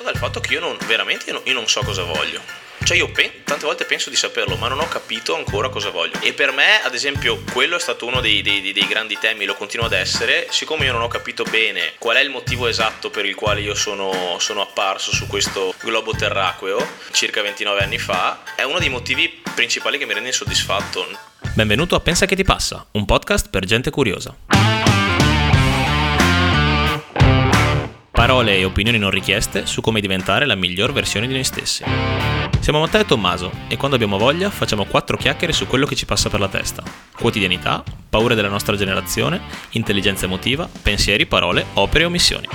dettato dal fatto che io non, veramente io non, io non so cosa voglio. Cioè io pe- tante volte penso di saperlo, ma non ho capito ancora cosa voglio. E per me, ad esempio, quello è stato uno dei, dei, dei, grandi temi, lo continua ad essere. Siccome io non ho capito bene qual è il motivo esatto per il quale io sono, sono apparso su questo globo terraqueo, circa 29 anni fa, è uno dei motivi principali che mi rende insoddisfatto. Benvenuto a Pensa che ti passa, un podcast per gente curiosa. Parole e opinioni non richieste su come diventare la miglior versione di noi stessi. Siamo Matteo e Tommaso e quando abbiamo voglia facciamo quattro chiacchiere su quello che ci passa per la testa. Quotidianità, paure della nostra generazione, intelligenza emotiva, pensieri, parole, opere e omissioni.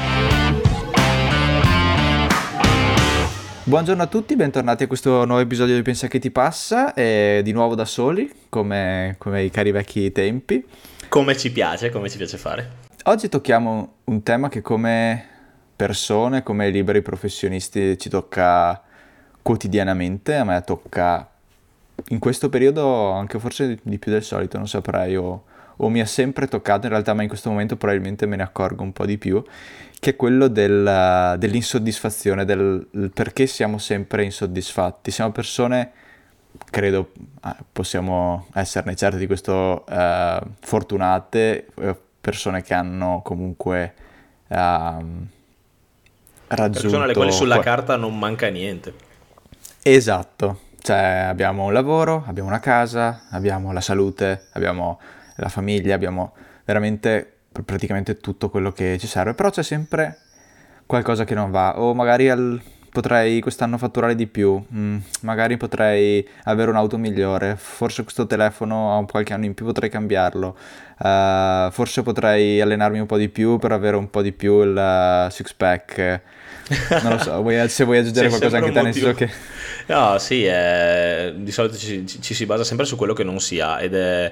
Buongiorno a tutti, bentornati a questo nuovo episodio di Pensa che ti passa, e di nuovo da soli, come, come i cari vecchi tempi. Come ci piace, come ci piace fare. Oggi tocchiamo un tema che come persone, come liberi professionisti ci tocca quotidianamente, a me tocca in questo periodo anche forse di più del solito, non saprei, o, o, mi ha sempre toccato in realtà, ma in questo momento probabilmente me ne accorgo un po' di più, che è quello del, dell'insoddisfazione, del perché siamo sempre insoddisfatti. Siamo persone, credo ah, possiamo esserne certi di questo, uh, fortunate, eh, persone che hanno comunque... Uh, raggiunto... Persone alle quali sulla carta non manca niente. Esatto, cioè abbiamo un lavoro, abbiamo una casa, abbiamo la salute, abbiamo la famiglia, abbiamo veramente praticamente tutto quello che ci serve, però c'è sempre qualcosa che non va, o magari al, potrei quest'anno fatturare di più, mm, magari potrei avere un'auto migliore, forse questo telefono ha qualche anno in più, potrei cambiarlo, uh, forse potrei allenarmi un po' di più per avere un po' di più il uh, six pack. Non lo so, vuoi, se vuoi aggiungere qualcosa anche te, nel senso che... No, sì, è... di solito ci, ci, si basa sempre su quello che non si ha ed è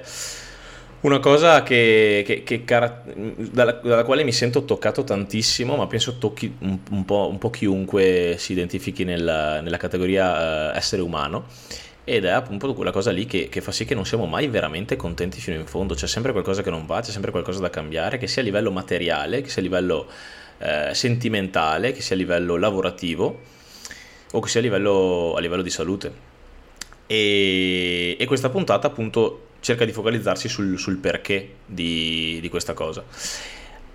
una cosa che, che, che cara... dalla, dalla, quale mi sento toccato tantissimo, ma penso tocchi un, un, po', un po', chiunque si identifichi nella, nella categoria uh, essere umano. Ed è appunto quella cosa lì che, che, fa sì che non siamo mai veramente contenti fino in fondo. C'è sempre qualcosa che non va, c'è sempre qualcosa da cambiare, che sia a livello materiale, che sia a livello eh, sentimentale, che sia a livello lavorativo o che sia a livello, a livello di salute. E, e, questa puntata appunto cerca di focalizzarsi sul, sul perché di, di, questa cosa.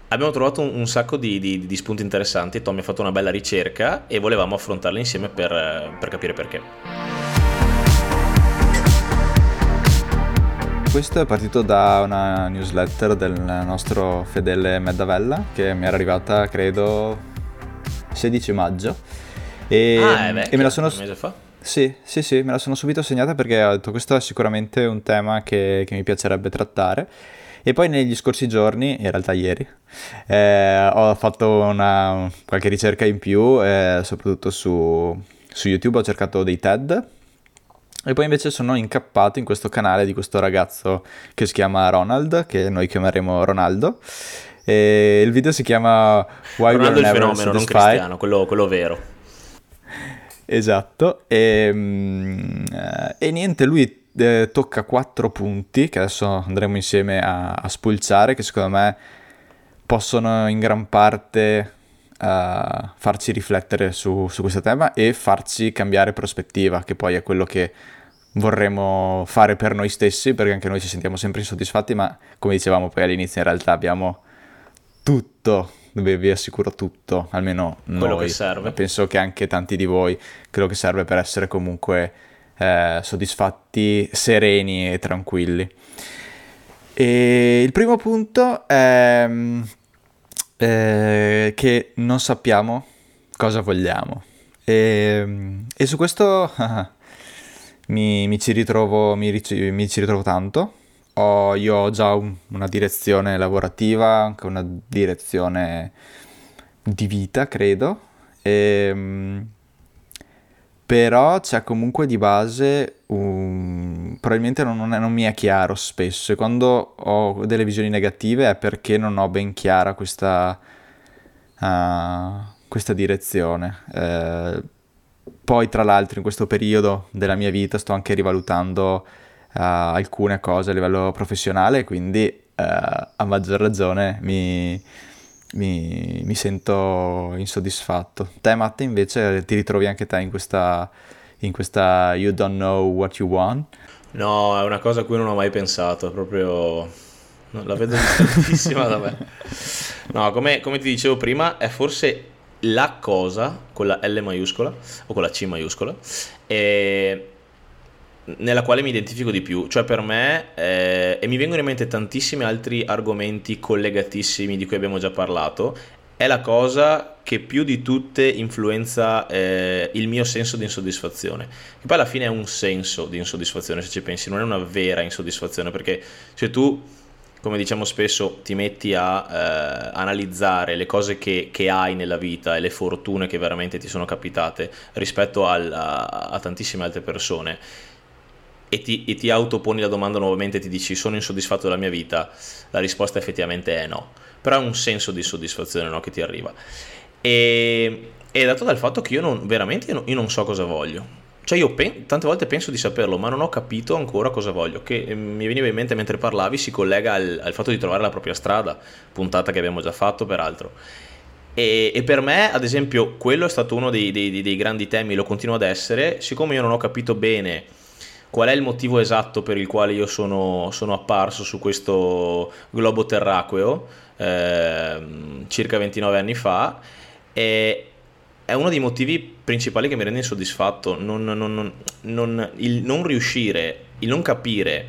Abbiamo trovato un, un sacco di, di, di, spunti interessanti, Tommy ha fatto una bella ricerca e volevamo affrontarla insieme per, per capire perché. Questo è partito da una newsletter del nostro fedele Meddavella che mi era arrivata credo 16 maggio e, ah, beh, e me la sono... Un mese fa? Sì, sì, sì, me la sono subito segnata perché ho detto questo è sicuramente un tema che, che mi piacerebbe trattare. E poi negli scorsi giorni, in realtà ieri, eh, ho fatto una, qualche ricerca in più, eh, soprattutto su, su YouTube ho cercato dei TED e poi invece sono incappato in questo canale di questo ragazzo che si chiama Ronald, che noi chiameremo Ronaldo. E il video si chiama Why Ronaldo Never fenomeno, non cristiano, quello, quello vero. Esatto, e, eh, e niente, lui eh, tocca quattro punti che adesso andremo insieme a, a spulciare, che secondo me possono in gran parte uh, farci riflettere su, su, questo tema e farci cambiare prospettiva, che poi è quello che vorremmo fare per noi stessi, perché anche noi ci sentiamo sempre insoddisfatti, ma come dicevamo poi all'inizio in realtà abbiamo tutto vi assicuro tutto, almeno quello noi. che serve. Penso che anche tanti di voi, quello che serve per essere comunque eh, soddisfatti, sereni e tranquilli. E il primo punto è eh, che non sappiamo cosa vogliamo. E, e su questo mi, mi, ci ritrovo, mi, mi ci ritrovo tanto ho, io ho già un, una direzione lavorativa, anche una direzione di vita, credo. E, ehm, però c'è comunque di base un... probabilmente non, non, è, non, mi è chiaro spesso e quando ho delle visioni negative è perché non ho ben chiara questa, uh, questa direzione. Uh, poi tra l'altro in questo periodo della mia vita sto anche rivalutando uh, alcune cose a livello professionale, quindi uh, a maggior ragione mi, mi, mi sento insoddisfatto. Te, Matte, invece, ti ritrovi anche te in questa, in questa You don't know what you want? No, è una cosa a cui non ho mai pensato, proprio... la vedo distantissima da me. No, come, come ti dicevo prima, è forse la cosa con la L maiuscola o con la C maiuscola e nella quale mi identifico di più, cioè per me, eh, e mi vengono in mente tantissimi altri argomenti collegatissimi di cui abbiamo già parlato, è la cosa che più di tutte influenza eh, il mio senso di insoddisfazione. Che poi alla fine è un senso di insoddisfazione, se ci pensi, non è una vera insoddisfazione, perché se tu, come diciamo spesso, ti metti a eh, analizzare le cose che, che, hai nella vita e le fortune che veramente ti sono capitate rispetto al, a, a tantissime altre persone, e ti, e ti autoponi la domanda nuovamente e ti dici sono insoddisfatto della mia vita, la risposta effettivamente è no. Però è un senso di soddisfazione no, che ti arriva. E è dato dal fatto che io non, veramente io non, io non so cosa voglio. Cioè io pen- tante volte penso di saperlo, ma non ho capito ancora cosa voglio. Che eh, mi veniva in mente mentre parlavi si collega al, al fatto di trovare la propria strada, puntata che abbiamo già fatto peraltro. E, e, per me, ad esempio, quello è stato uno dei, dei, dei, grandi temi, lo continua ad essere. Siccome io non ho capito bene qual è il motivo esatto per il quale io sono, sono apparso su questo globo terraqueo eh, circa 29 anni fa e è uno dei motivi principali che mi rende insoddisfatto non, non, non, il non riuscire, il non capire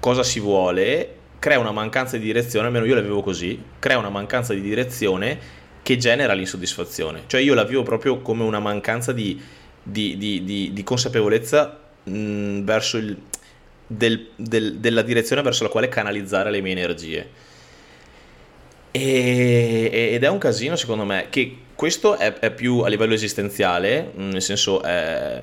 cosa si vuole crea una mancanza di direzione, almeno io la vivo così, crea una mancanza di direzione che genera l'insoddisfazione. Cioè io la vivo proprio come una mancanza di, di, di, di, di consapevolezza mh, verso il, del, del, della direzione verso la quale canalizzare le mie energie. E, ed è un casino secondo me che questo è, è più a livello esistenziale, nel senso è,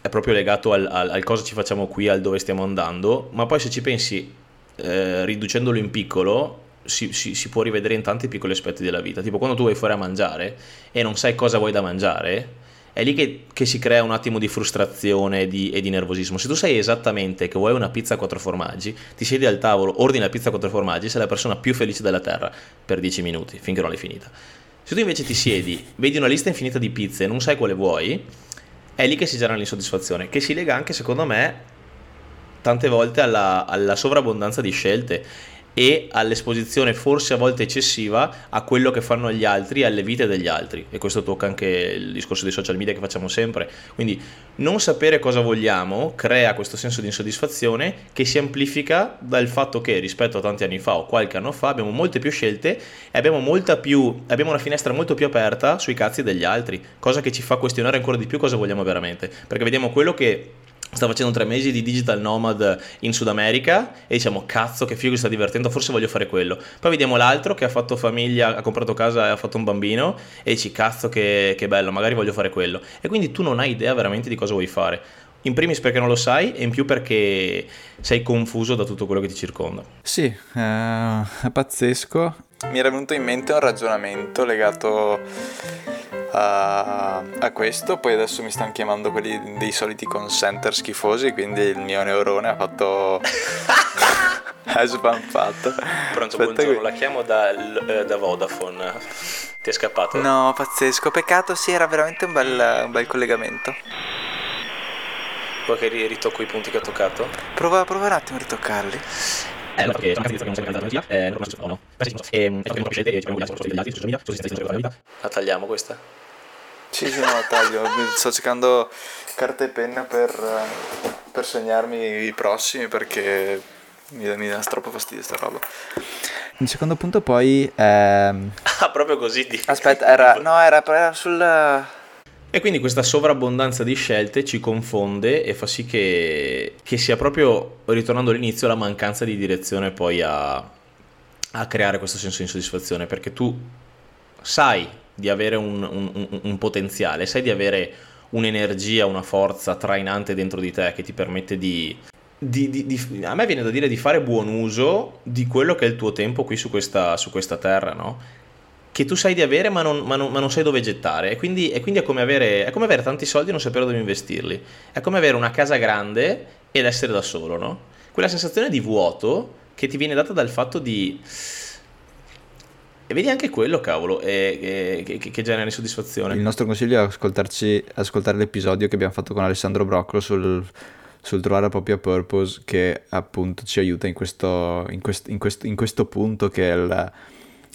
è proprio legato al, al, al, cosa ci facciamo qui, al dove stiamo andando, ma poi se ci pensi eh, riducendolo in piccolo si, si, si, può rivedere in tanti piccoli aspetti della vita, tipo quando tu vai fuori a mangiare e non sai cosa vuoi da mangiare, è lì che, che, si crea un attimo di frustrazione e di, e di, nervosismo. Se tu sai esattamente che vuoi una pizza a quattro formaggi, ti siedi al tavolo, ordini la pizza a quattro formaggi, sei la persona più felice della terra per dieci minuti, finché non l'hai finita. Se tu invece ti siedi, vedi una lista infinita di pizze e non sai quale vuoi, è lì che si genera l'insoddisfazione, che si lega anche, secondo me, tante volte alla, alla sovrabbondanza di scelte e all'esposizione forse a volte eccessiva a quello che fanno gli altri alle vite degli altri. E questo tocca anche il discorso dei social media che facciamo sempre. Quindi non sapere cosa vogliamo crea questo senso di insoddisfazione che si amplifica dal fatto che rispetto a tanti anni fa o qualche anno fa abbiamo molte più scelte e abbiamo, più, abbiamo una finestra molto più aperta sui cazzi degli altri cosa che ci fa questionare ancora di più cosa vogliamo veramente. Perché vediamo quello che sta facendo tre mesi di digital nomad in Sud America e diciamo cazzo che figo sta divertendo forse voglio fare quello poi vediamo l'altro che ha fatto famiglia ha comprato casa e ha fatto un bambino e dici cazzo che, che bello magari voglio fare quello e quindi tu non hai idea veramente di cosa vuoi fare in primis perché non lo sai e in più perché sei confuso da tutto quello che ti circonda. Sì, eh, è pazzesco. Mi era venuto in mente un ragionamento legato a, a, questo. Poi adesso mi stanno chiamando quelli dei soliti consenter schifosi, quindi il mio neurone ha fatto... ha sbamfato. Pronto, Aspetta buongiorno, qui. la chiamo da, eh, da, Vodafone. Ti è scappato? No, pazzesco. Peccato, sì, era veramente un bel, un bel collegamento. Vuoi che ritocco i punti che ho toccato? Prova, prova un attimo a ritoccarli. Eh, no, perché sono che non eh, non so, no. Beh, sì, non so. E, e e. La tagliamo questa? Sì, sì, no, taglio. Sto cercando carta e penna per, per segnarmi i prossimi perché mi, mi dà troppo fastidio sta roba. Il secondo punto poi... Ehm... Ah, proprio così? Di... Aspetta, era, no, era, era sul e quindi questa sovrabbondanza di scelte ci confonde e fa sì che, che sia proprio, ritornando all'inizio, la mancanza di direzione poi a, a creare questo senso di insoddisfazione, perché tu sai di avere un, un, un, potenziale, sai di avere un'energia, una forza trainante dentro di te che ti permette di, di, di, di, a me viene da dire di fare buon uso di quello che è il tuo tempo qui su questa, su questa terra, no? che tu sai di avere ma non, ma non, ma non sai dove gettare e quindi, e quindi è, come avere, è, come avere, tanti soldi e non sapere dove investirli è come avere una casa grande ed essere da solo no? quella sensazione di vuoto che ti viene data dal fatto di E vedi anche quello, cavolo, è, è, che, che genera insoddisfazione. Il nostro consiglio è ascoltarci, ascoltare l'episodio che abbiamo fatto con Alessandro Broccolo sul, sul trovare la propria purpose, che appunto ci aiuta in questo, in quest, in questo, in questo punto che è il,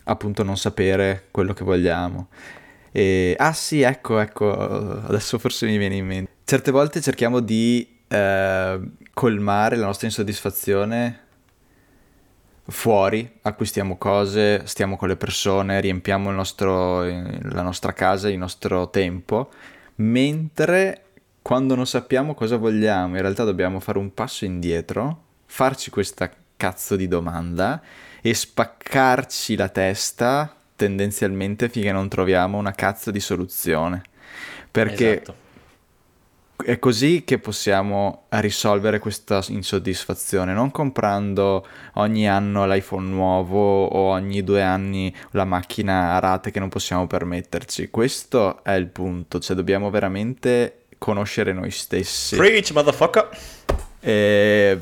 appunto non sapere quello che vogliamo. E, ah sì, ecco, ecco, adesso forse mi viene in mente. Certe volte cerchiamo di eh, colmare la nostra insoddisfazione fuori, acquistiamo cose, stiamo con le persone, riempiamo nostro, la nostra casa, il nostro tempo, mentre quando non sappiamo cosa vogliamo, in realtà dobbiamo fare un passo indietro, farci questa cazzo di domanda e spaccarci la testa tendenzialmente finché non troviamo una cazzo di soluzione. Perché esatto. È così che possiamo risolvere questa insoddisfazione, non comprando ogni anno l'iPhone nuovo o ogni due anni la macchina a rate che non possiamo permetterci. Questo è il punto, cioè dobbiamo veramente conoscere noi stessi. Preach, motherfucker! E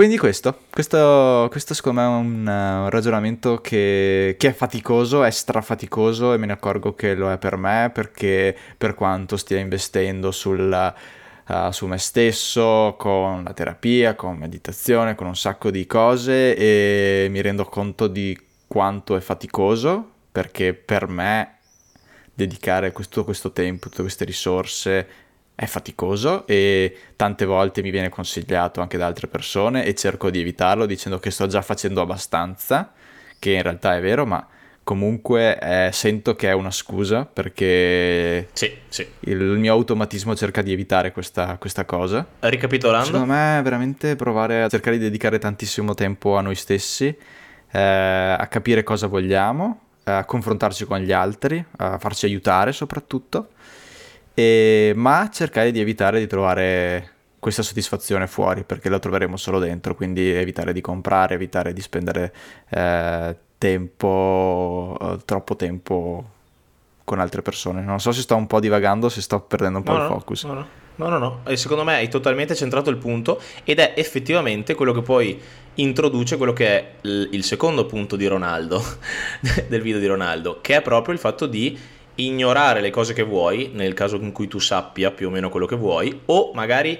quindi questo, questo, questo secondo me è un, un ragionamento che, che, è faticoso, è strafaticoso e me ne accorgo che lo è per me perché per quanto stia investendo sul, uh, su me stesso, con la terapia, con meditazione, con un sacco di cose e mi rendo conto di quanto è faticoso perché per me dedicare tutto questo tempo, tutte queste risorse è faticoso e tante volte mi viene consigliato anche da altre persone e cerco di evitarlo dicendo che sto già facendo abbastanza, che in realtà è vero, ma comunque eh, sento che è una scusa perché sì, sì. il mio automatismo cerca di evitare questa, questa cosa. Ricapitolando? Secondo me veramente provare a cercare di dedicare tantissimo tempo a noi stessi, eh, a capire cosa vogliamo, a confrontarci con gli altri, a farci aiutare soprattutto e, ma cercare di evitare di trovare questa soddisfazione fuori perché la troveremo solo dentro, quindi evitare di comprare, evitare di spendere eh, tempo, eh, troppo tempo con altre persone. Non so se sto un po' divagando, se sto perdendo un po' no, il focus. No, no. No, no, no, e secondo me hai totalmente centrato il punto ed è effettivamente quello che poi introduce quello che è il secondo punto di Ronaldo, del video di Ronaldo, che è proprio il fatto di ignorare le cose che vuoi, nel caso in cui tu sappia più o meno quello che vuoi, o magari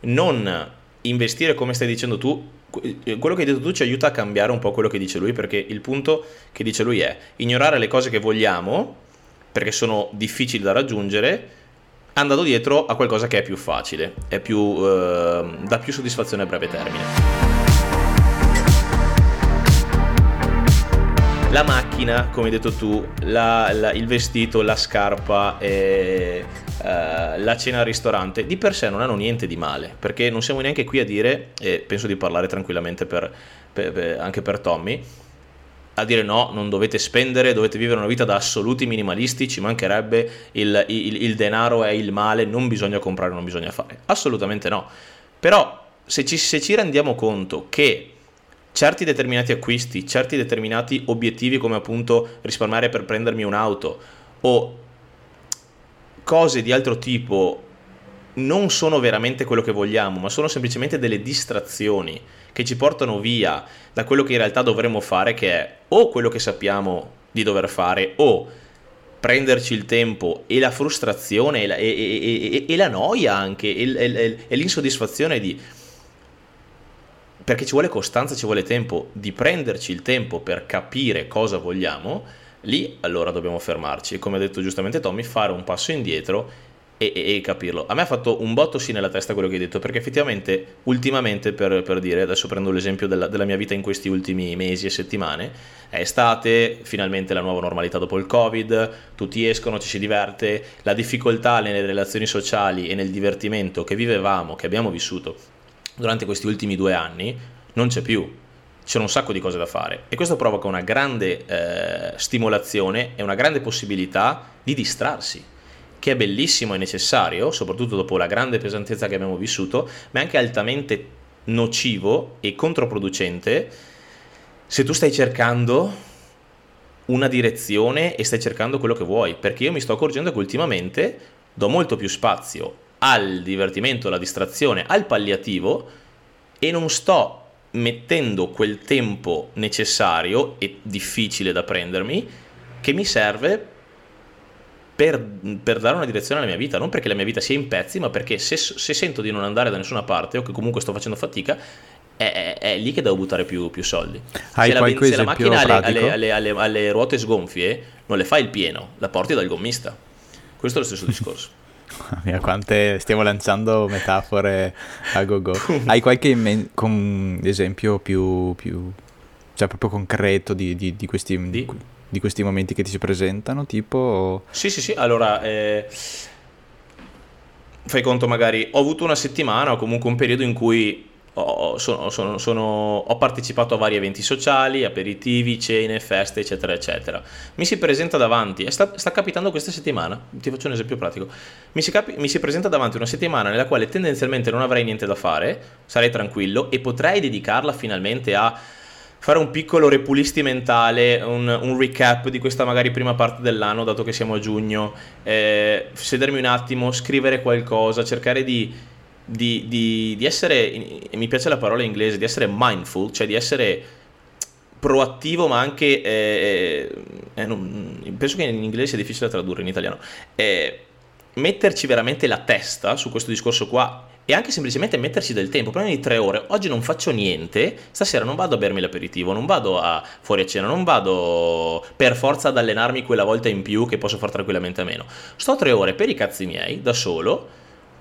non investire come stai dicendo tu. Quello che hai detto tu ci aiuta a cambiare un po' quello che dice lui, perché il punto che dice lui è ignorare le cose che vogliamo, perché sono difficili da raggiungere, andando dietro a qualcosa che è più facile, è più, eh, dà più soddisfazione a breve termine. La macchina, come hai detto tu, la, la, il vestito, la scarpa e uh, la cena al ristorante di per sé non hanno niente di male, perché non siamo neanche qui a dire, e penso di parlare tranquillamente per, per, per, anche per Tommy, a dire no, non dovete spendere, dovete vivere una vita da assoluti minimalisti, ci mancherebbe, il, il, il denaro è il male, non bisogna comprare, non bisogna fare. Assolutamente no. Però se ci, se ci rendiamo conto che certi determinati acquisti, certi determinati obiettivi come appunto risparmiare per prendermi un'auto o cose di altro tipo non sono veramente quello che vogliamo, ma sono semplicemente delle distrazioni che ci portano via da quello che in realtà dovremmo fare, che è o quello che sappiamo di dover fare, o prenderci il tempo e la frustrazione e la, e, e, e la noia anche, e l'insoddisfazione di perché ci vuole costanza, ci vuole tempo di prenderci il tempo per capire cosa vogliamo, lì allora dobbiamo fermarci e come ha detto giustamente Tommy, fare un passo indietro e, e, e, capirlo. A me ha fatto un botto sì nella testa quello che hai detto, perché effettivamente ultimamente, per, per dire, adesso prendo l'esempio della, della, mia vita in questi ultimi mesi e settimane, è estate, finalmente la nuova normalità dopo il Covid, tutti escono, ci si diverte, la difficoltà nelle relazioni sociali e nel divertimento che vivevamo, che abbiamo vissuto durante questi ultimi due anni non c'è più. C'è un sacco di cose da fare e questo provoca una grande eh, stimolazione e una grande possibilità di distrarsi, che è bellissimo e necessario, soprattutto dopo la grande pesantezza che abbiamo vissuto, ma è anche altamente nocivo e controproducente se tu stai cercando una direzione e stai cercando quello che vuoi, perché io mi sto accorgendo che ultimamente do molto più spazio al divertimento, alla distrazione, al palliativo e non sto mettendo quel tempo necessario e difficile da prendermi che mi serve per, per, dare una direzione alla mia vita, non perché la mia vita sia in pezzi, ma perché se, se sento di non andare da nessuna parte o che comunque sto facendo fatica, è, è, è lì che devo buttare più, più soldi. Hai se, la, se la macchina ha le, ruote sgonfie, non le fai il pieno, la porti dal gommista. Questo è lo stesso discorso. Mia, quante stiamo lanciando metafore a go go. Hai qualche men- con esempio più, più, cioè proprio concreto di, di, di questi... Di? di questi momenti che ti si presentano, tipo... Sì, sì, sì, allora... Eh, fai conto magari, ho avuto una settimana o comunque un periodo in cui ho, sono, sono, sono, ho, partecipato a vari eventi sociali, aperitivi, cene, feste, eccetera, eccetera. Mi si presenta davanti, sta, sta capitando questa settimana, ti faccio un esempio pratico, mi si, capi, mi si, presenta davanti una settimana nella quale tendenzialmente non avrei niente da fare, sarei tranquillo e potrei dedicarla finalmente a fare un piccolo repulisti mentale, un, un, recap di questa magari prima parte dell'anno, dato che siamo a giugno, eh, sedermi un attimo, scrivere qualcosa, cercare di, di, di, di essere, mi piace la parola inglese, di essere mindful, cioè di essere proattivo ma anche, eh, eh, eh non, penso che in inglese sia difficile da tradurre in italiano, eh, metterci veramente la testa su questo discorso qua e anche semplicemente metterci del tempo, prima di tre ore, oggi non faccio niente, stasera non vado a bermi l'aperitivo, non vado a fuori a cena, non vado per forza ad allenarmi quella volta in più che posso far tranquillamente a meno. Sto tre ore per i cazzi miei, da solo,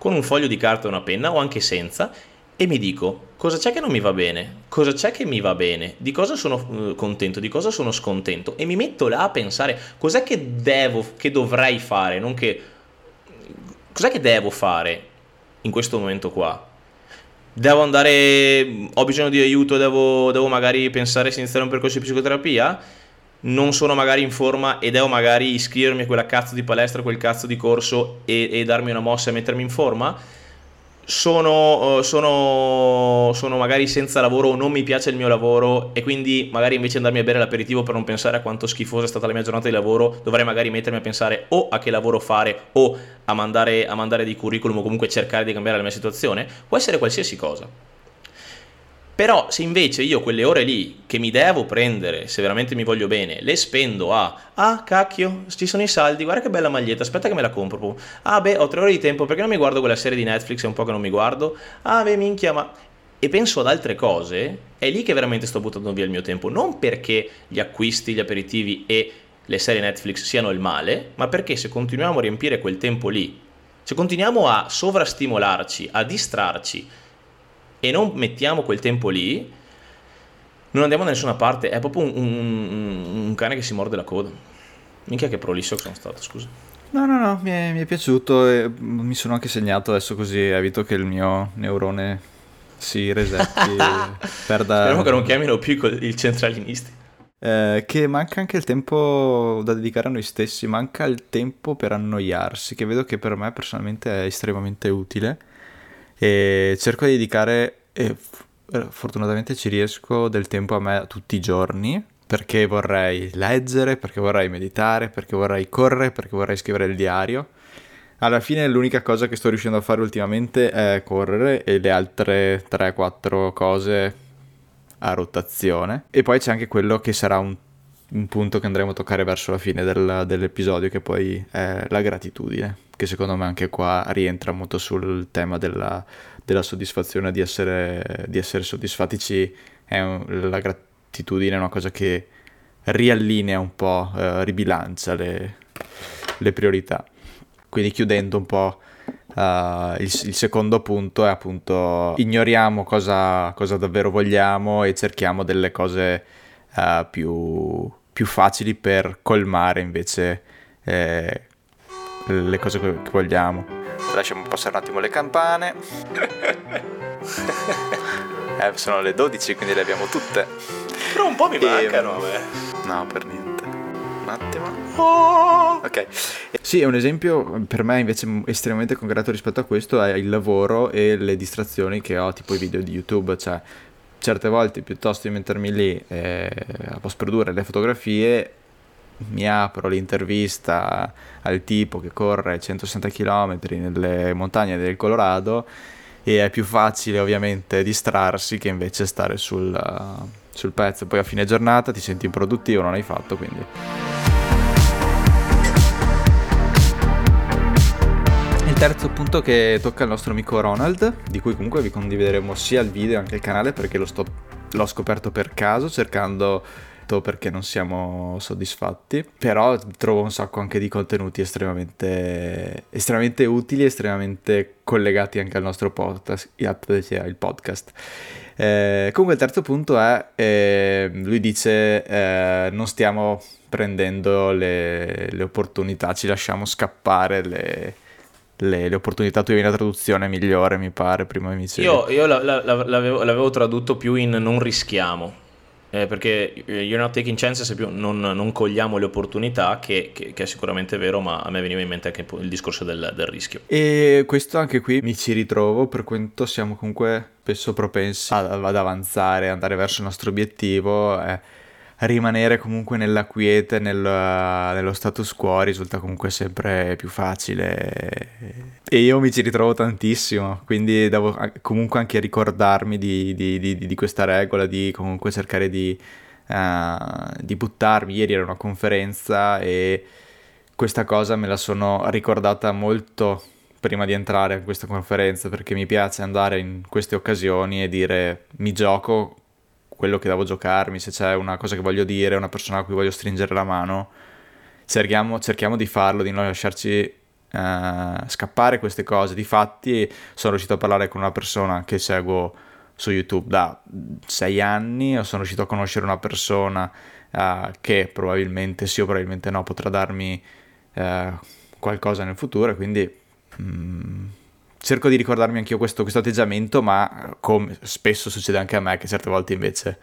con un foglio di carta e una penna o anche senza e mi dico cosa c'è che non mi va bene, cosa c'è che mi va bene, di cosa sono uh, contento, di cosa sono scontento? E mi metto là a pensare cos'è che devo, che dovrei fare, non che cos'è che devo fare in questo momento qua. Devo andare, ho bisogno di aiuto, devo, devo magari pensare se iniziare un percorso di psicoterapia, non sono magari in forma e devo magari iscrivermi a quella cazzo di palestra, quel cazzo di corso e, e darmi una mossa e mettermi in forma sono, eh, sono, sono, magari senza lavoro o non mi piace il mio lavoro e quindi magari invece andarmi a bere l'aperitivo per non pensare a quanto schifosa è stata la mia giornata di lavoro, dovrei magari mettermi a pensare o a che lavoro fare o a mandare, a mandare di curriculum o comunque cercare di cambiare la mia situazione, può essere qualsiasi cosa. Però se invece io quelle ore lì che mi devo prendere, se veramente mi voglio bene, le spendo a ah cacchio, ci sono i saldi, guarda che bella maglietta, aspetta che me la compro. Ah beh, ho tre ore di tempo, perché non mi guardo quella serie di Netflix, è un po' che non mi guardo. Ah beh, minchia, ma e penso ad altre cose, è lì che veramente sto buttando via il mio tempo, non perché gli acquisti, gli aperitivi e le serie Netflix siano il male, ma perché se continuiamo a riempire quel tempo lì, se continuiamo a sovrastimolarci, a distrarci e non mettiamo quel tempo lì, non andiamo da nessuna parte. È proprio un, un, un cane che si morde la coda. Minchia che prolisso che sono stato, scusa. No, no, no, mi è, mi è piaciuto e mi sono anche segnato adesso così evito che il mio neurone si resetti. perda... Speriamo che non chiamino più il centralinisti. Eh, che manca anche il tempo da dedicare a noi stessi, manca il tempo per annoiarsi, che vedo che per me personalmente è estremamente utile e cerco di dedicare, e fortunatamente ci riesco, del tempo a me tutti i giorni perché vorrei leggere, perché vorrei meditare, perché vorrei correre, perché vorrei scrivere il diario. Alla fine l'unica cosa che sto riuscendo a fare ultimamente è correre e le altre 3-4 cose a rotazione. E poi c'è anche quello che sarà un, un punto che andremo a toccare verso la fine del, dell'episodio, che poi è la gratitudine che secondo me anche qua rientra molto sul tema della, della soddisfazione, di essere, di essere soddisfatti, ci, è un, la gratitudine è una cosa che riallinea un po', eh, ribilancia le, le, priorità. Quindi chiudendo un po'... Uh, il, il, secondo punto è appunto ignoriamo cosa, cosa davvero vogliamo e cerchiamo delle cose uh, più, più, facili per colmare invece eh, le cose che vogliamo. Lasciamo passare un attimo le campane. eh, sono le 12, quindi le abbiamo tutte. Però un po' mi mancano a me. No, per niente. Un attimo. Oh! Ok. Sì, un esempio per me invece estremamente concreto rispetto a questo è il lavoro e le distrazioni che ho, tipo i video di YouTube, cioè certe volte piuttosto di mettermi lì eh, a post produrre le fotografie mi apro l'intervista al tipo che corre 160 km nelle montagne del Colorado e è più facile ovviamente distrarsi che invece stare sul, sul pezzo. Poi a fine giornata ti senti improduttivo, non hai fatto, quindi... Il terzo punto che tocca il nostro amico Ronald, di cui comunque vi condivideremo sia il video che il canale perché sto, l'ho scoperto per caso cercando perché non siamo soddisfatti, però trovo un sacco anche di contenuti estremamente, estremamente utili, estremamente collegati anche al nostro podcast, il podcast. Eh, comunque il terzo punto è, eh, lui dice, eh, non stiamo prendendo le, le, opportunità, ci lasciamo scappare le, le, le, opportunità. Tu avevi una traduzione migliore, mi pare, prima mi dicevi. Io, io la, la, l'avevo, l'avevo tradotto più in non rischiamo eh, perché eh, you're not taking chances più non, non cogliamo le opportunità, che, che, che, è sicuramente vero, ma a me veniva in mente anche il discorso del, del, rischio. E questo anche qui mi ci ritrovo, per quanto siamo comunque spesso propensi ad, ad avanzare, andare verso il nostro obiettivo. Eh rimanere comunque nella quiete, nel, nello status quo risulta comunque sempre più facile e io mi ci ritrovo tantissimo, quindi devo comunque anche ricordarmi di, di, di, di questa regola, di comunque cercare di, uh, buttarmi. Ieri era una conferenza e questa cosa me la sono ricordata molto prima di entrare in questa conferenza perché mi piace andare in queste occasioni e dire mi gioco quello che devo giocarmi, se c'è una cosa che voglio dire, una persona a cui voglio stringere la mano, cerchiamo, cerchiamo di farlo, di non lasciarci uh, scappare queste cose. Difatti sono riuscito a parlare con una persona che seguo su YouTube da sei anni, sono riuscito a conoscere una persona uh, che probabilmente sì o probabilmente no potrà darmi uh, qualcosa nel futuro, quindi... Mm, cerco di ricordarmi anche io questo, questo atteggiamento, ma come spesso succede anche a me, che certe volte invece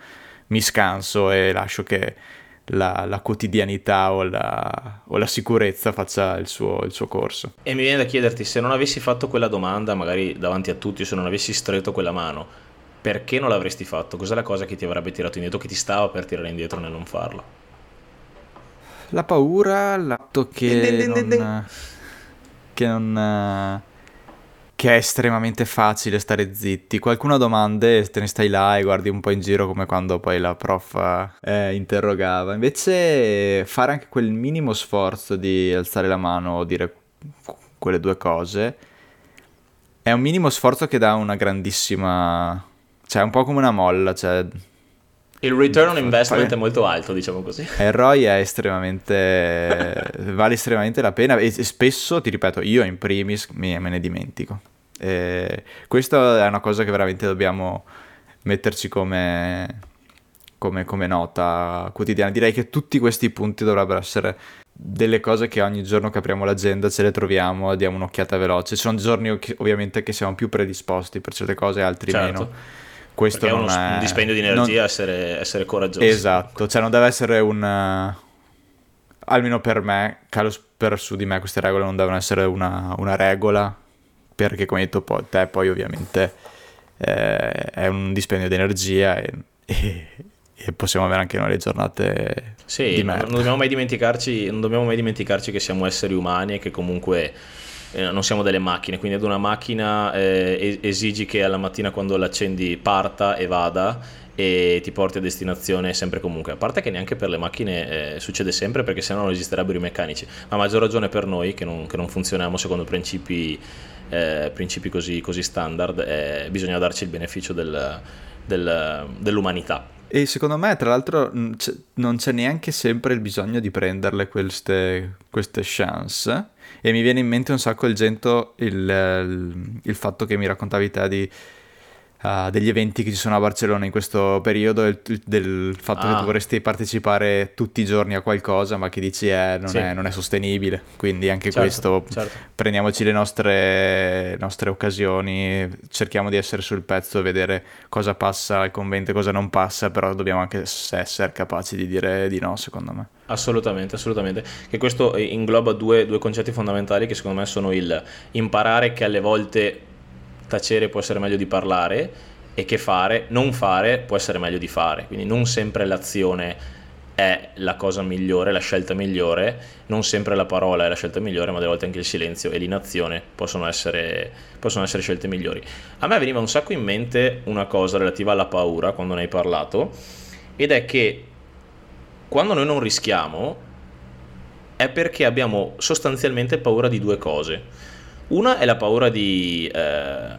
mi scanso e lascio che la, la quotidianità o la, o la, sicurezza faccia il suo, il suo, corso. E mi viene da chiederti, se non avessi fatto quella domanda, magari davanti a tutti, se non avessi stretto quella mano, perché non l'avresti fatto? Cos'è la cosa che ti avrebbe tirato indietro, che ti stava per tirare indietro nel non farlo? La paura, l'atto che non... che non che è estremamente facile stare zitti. Qualcuno ha domande, te ne stai là e guardi un po' in giro come quando poi la prof eh, interrogava. Invece fare anche quel minimo sforzo di alzare la mano o dire quelle due cose è un minimo sforzo che dà una grandissima... cioè è un po' come una molla, cioè... Il return on investment è molto alto, diciamo così. Il ROI è estremamente... vale estremamente la pena e spesso, ti ripeto, io in primis me ne dimentico. E questa è una cosa che veramente dobbiamo metterci come, come, come nota quotidiana. Direi che tutti questi punti dovrebbero essere delle cose che ogni giorno che apriamo l'agenda ce le troviamo, diamo un'occhiata veloce. Ci sono giorni ovviamente che siamo più predisposti per certe cose, altri certo. meno. Questo Perché non è, uno, è un dispendio di energia non... essere, essere coraggiosi. Esatto, cioè non deve essere un... Almeno per me, calo per su di me queste regole non devono essere una, una regola perché come hai detto poi, te poi ovviamente eh, è un dispendio di energia e, e, e, possiamo avere anche noi le giornate sì, di merda. Non dobbiamo, mai dimenticarci, non dobbiamo mai dimenticarci che siamo esseri umani e che comunque eh, non siamo delle macchine, quindi ad una macchina eh, esigi che alla mattina quando l'accendi parta e vada e ti porti a destinazione sempre comunque. A parte che neanche per le macchine eh, succede sempre perché sennò non esisterebbero i meccanici, ma a maggior ragione per noi che non, che non funzioniamo secondo principi eh, principi così, così standard, eh, bisogna darci il beneficio del, del, dell'umanità. E secondo me, tra l'altro, non c'è neanche sempre il bisogno di prenderle queste, queste chance. E mi viene in mente un sacco il gento, il, il, il fatto che mi raccontavi te di uh, degli eventi che ci sono a Barcellona in questo periodo, del, del fatto ah. che tu vorresti partecipare tutti i giorni a qualcosa, ma che dici eh, non, sì. è, non, è, sostenibile. Quindi anche certo, questo, certo. prendiamoci le nostre, nostre, occasioni, cerchiamo di essere sul pezzo e vedere cosa passa al convento e cosa non passa, però dobbiamo anche essere capaci di dire di no, secondo me. Assolutamente, assolutamente. Che questo ingloba due, due concetti fondamentali che secondo me sono il imparare che alle volte tacere può essere meglio di parlare e che fare, non fare può essere meglio di fare, quindi non sempre l'azione è la cosa migliore, la scelta migliore, non sempre la parola è la scelta migliore, ma delle volte anche il silenzio e l'inazione possono essere, possono essere scelte migliori. A me veniva un sacco in mente una cosa relativa alla paura quando ne hai parlato, ed è che quando noi non rischiamo è perché abbiamo sostanzialmente paura di due cose. Una è la paura di, eh,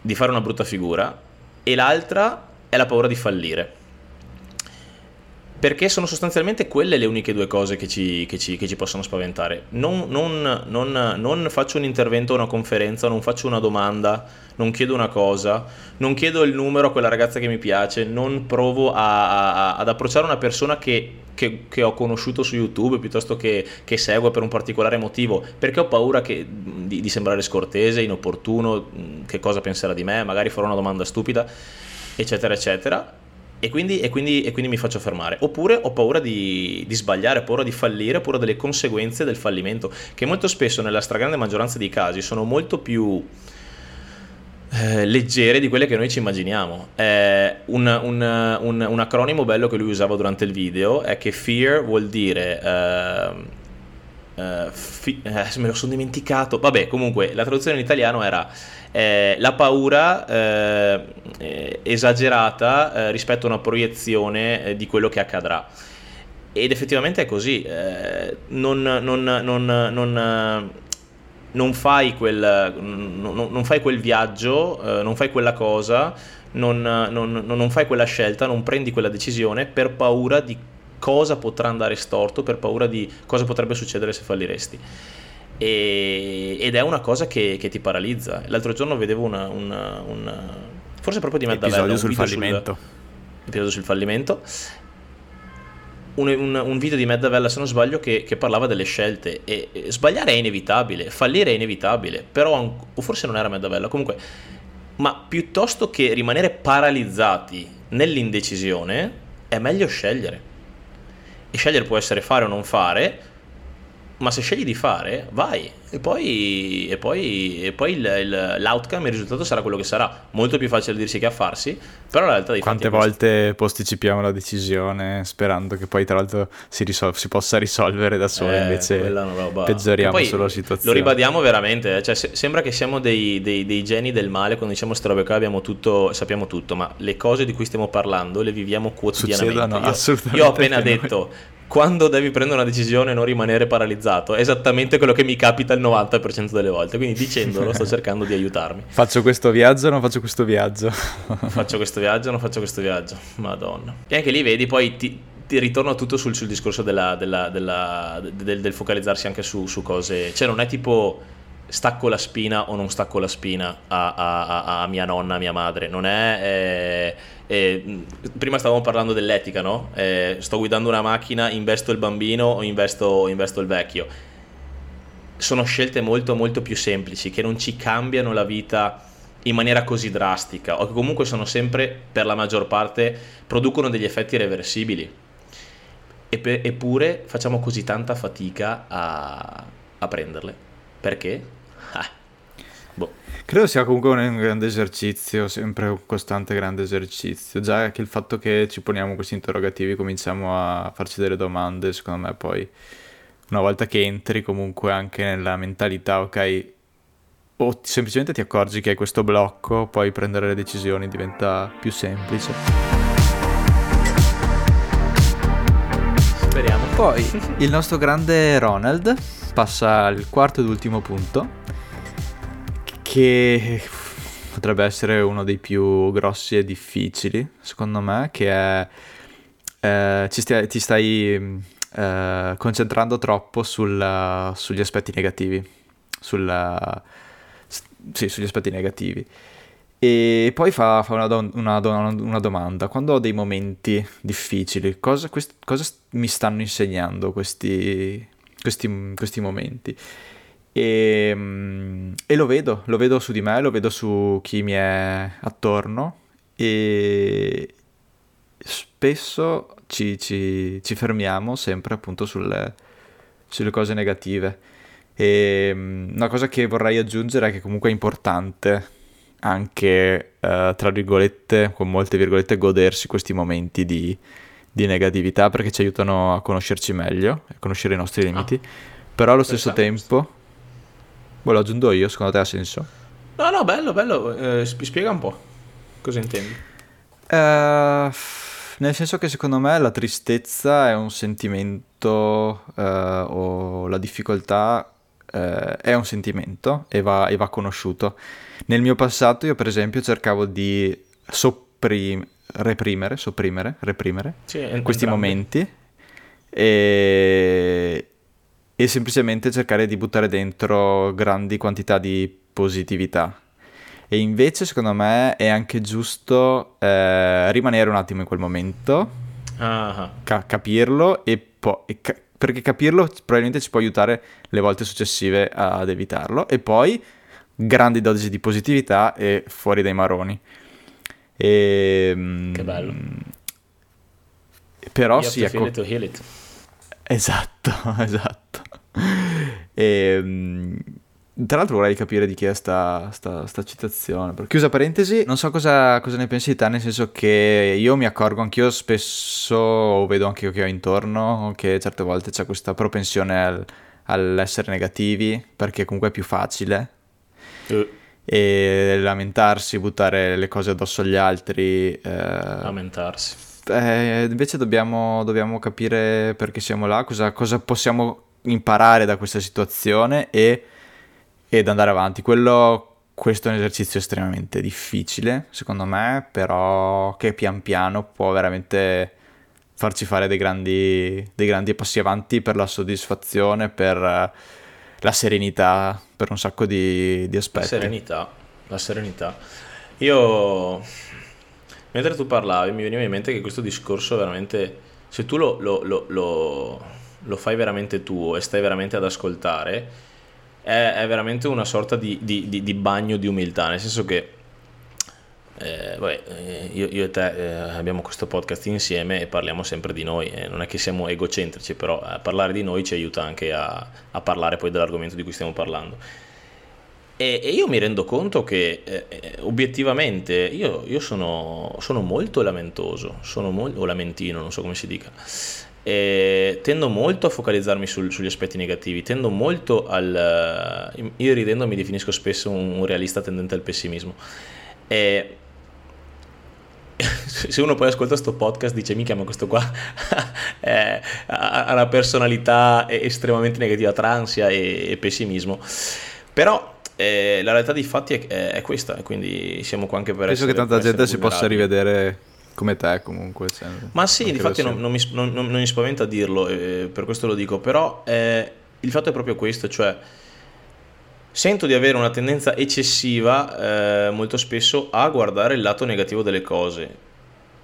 di fare una brutta figura e l'altra è la paura di fallire perché sono sostanzialmente quelle le uniche due cose che ci, che ci, che ci possono spaventare. Non, non, non, non, faccio un intervento a una conferenza, non faccio una domanda, non chiedo una cosa, non chiedo il numero a quella ragazza che mi piace, non provo a, a, ad approcciare una persona che, che, ho conosciuto su YouTube piuttosto che, che seguo per un particolare motivo, perché ho paura di, di sembrare scortese, inopportuno, che cosa penserà di me, magari farò una domanda stupida, eccetera, eccetera e quindi, e, quindi, e quindi, mi faccio fermare. Oppure ho paura di, di, sbagliare, ho paura di fallire, ho paura delle conseguenze del fallimento, che molto spesso nella stragrande maggioranza dei casi sono molto più eh, leggere di quelle che noi ci immaginiamo. Eh, un, un, un, un, acronimo bello che lui usava durante il video è che fear vuol dire... Eh, Uh, fi- eh, me lo sono dimenticato. Vabbè, comunque la traduzione in italiano era eh, la paura eh, eh esagerata eh, rispetto a una proiezione di quello che accadrà. Ed effettivamente è così. non, non, non, non fai quel, non, fai quel viaggio, non fai quella cosa, non, fai quella scelta, non prendi quella decisione per paura di cosa potrà andare storto, per paura di cosa potrebbe succedere se falliresti. E, ed è una cosa che, che, ti paralizza. L'altro giorno vedevo una, una, una forse proprio di Maddavella, episodio sul fallimento. Sul, episodio sul fallimento. Un, un, un, video di Maddavella, se non sbaglio, che, che parlava delle scelte. E, e, sbagliare è inevitabile, fallire è inevitabile, però, o forse non era Maddavella, comunque, ma piuttosto che rimanere paralizzati nell'indecisione, è meglio scegliere. Scegliere può essere fare o non fare, ma se scegli di fare, vai e poi, e poi, e poi il, il, l'outcome, il risultato sarà quello che sarà. Molto più facile dirsi che a farsi, però la realtà di Quante volte posticipiamo la decisione sperando che poi tra l'altro si, risol- si possa risolvere da solo, eh, invece peggioriamo solo la situazione. Lo ribadiamo veramente, eh, cioè, se- sembra che siamo dei, dei, dei, geni del male quando diciamo queste robe qua, abbiamo tutto, sappiamo tutto, ma le cose di cui stiamo parlando le viviamo quotidianamente. Succedono, io, assolutamente. Io ho appena detto quando devi prendere una decisione e non rimanere paralizzato. È esattamente quello che mi capita il 90% delle volte. Quindi dicendolo sto cercando di aiutarmi. Faccio questo viaggio o non faccio questo viaggio? faccio questo viaggio o non faccio questo viaggio? Madonna. E anche lì vedi poi ti, ti ritorno tutto sul, sul discorso della, della, della, del, del, focalizzarsi anche su, su cose. Cioè non è tipo stacco la spina o non stacco la spina a, a, a, a mia nonna, a mia madre. Non è... Eh, eh, prima stavamo parlando dell'etica, no? Eh, sto guidando una macchina, investo il bambino o investo, investo il vecchio. Sono scelte molto molto più semplici che non ci cambiano la vita in maniera così drastica o che comunque sono sempre, per la maggior parte, producono degli effetti reversibili. eppure facciamo così tanta fatica a, a prenderle. Perché? Credo sia comunque un grande esercizio, sempre un costante grande esercizio. Già che il fatto che ci poniamo questi interrogativi, cominciamo a farci delle domande, secondo me poi una volta che entri comunque anche nella mentalità, ok, o semplicemente ti accorgi che hai questo blocco, poi prendere le decisioni diventa più semplice. Poi il nostro grande Ronald passa al quarto ed ultimo punto che potrebbe essere uno dei più grossi e difficili, secondo me, che è eh, stia, ti stai eh, concentrando troppo sul, sugli aspetti negativi, sul, sì, sugli aspetti negativi. E poi fa, fa una, do, una, do, una, domanda, quando ho dei momenti difficili, cosa, quest, cosa mi stanno insegnando questi, questi, questi momenti? E, ehm, e, lo vedo, lo vedo su di me, lo vedo su chi mi è attorno e spesso ci, ci, ci fermiamo sempre appunto sulle, sulle cose negative. E ehm, una cosa che vorrei aggiungere che comunque è importante anche, eh, tra virgolette, con molte virgolette, godersi questi momenti di, di negatività perché ci aiutano a conoscerci meglio, a conoscere i nostri limiti, ah, però allo stesso tempo... Boh, lo aggiungo io, secondo te ha senso? No, no, bello, bello, eh, spiega un po' cosa intendi. Uh, nel senso che secondo me la tristezza è un sentimento uh, o la difficoltà uh, è un sentimento e va, e va, conosciuto. Nel mio passato io per esempio cercavo di sopprim- reprimere, sopprimere, reprimere sì, questi entrambi. momenti e, e semplicemente cercare di buttare dentro grandi quantità di positività. E invece, secondo me, è anche giusto eh, rimanere un attimo in quel momento, uh-huh. ca- capirlo e poi. Ca- perché capirlo probabilmente ci può aiutare le volte successive ad evitarlo. E poi grandi dosi di positività e fuori dai maroni. E, ehm, che bello. Però sì, ecco. Esatto, esatto. E, ehm, tra l'altro vorrei capire di chi è sta, sta, sta citazione. Chiusa parentesi, non so cosa, cosa, ne pensi te, nel senso che io mi accorgo anch'io spesso, o vedo anche io che ho intorno, che certe volte c'è questa propensione al, all'essere negativi, perché comunque è più facile. Uh. E lamentarsi, buttare le cose addosso agli altri. Eh, lamentarsi. Eh, invece dobbiamo, dobbiamo, capire perché siamo là, cosa, cosa possiamo imparare da questa situazione e ed andare avanti. Quello, questo è un esercizio estremamente difficile, secondo me, però che pian piano può veramente farci fare dei grandi, dei grandi passi avanti per la soddisfazione, per la serenità, per un sacco di, di aspetti. La serenità, la serenità. Io, mentre tu parlavi, mi veniva in mente che questo discorso veramente, se tu lo, lo, lo, lo fai veramente tuo e stai veramente ad ascoltare, è, è veramente una sorta di, di, di, di, bagno di umiltà, nel senso che eh, vabbè, eh, io, io, e te eh, abbiamo questo podcast insieme e parliamo sempre di noi, eh, non è che siamo egocentrici, però eh, parlare di noi ci aiuta anche a, a, parlare poi dell'argomento di cui stiamo parlando. E, e io mi rendo conto che eh, obiettivamente io, io sono, sono, molto lamentoso, sono molto, lamentino, non so come si dica, e tendo molto a focalizzarmi sul, sugli aspetti negativi, tendo molto al... Io ridendo mi definisco spesso un, un realista tendente al pessimismo. E se uno poi ascolta questo podcast dice mica ma questo qua ha una personalità estremamente negativa tra ansia e, e pessimismo però eh, la realtà dei fatti è, è, questa quindi siamo qua anche per penso che tanta gente si possa rivedere come te comunque. Cioè, Ma sì, infatti non, non, mi, non, non, mi, spaventa a dirlo, eh, per questo lo dico, però eh, il fatto è proprio questo, cioè sento di avere una tendenza eccessiva eh, molto spesso a guardare il lato negativo delle cose,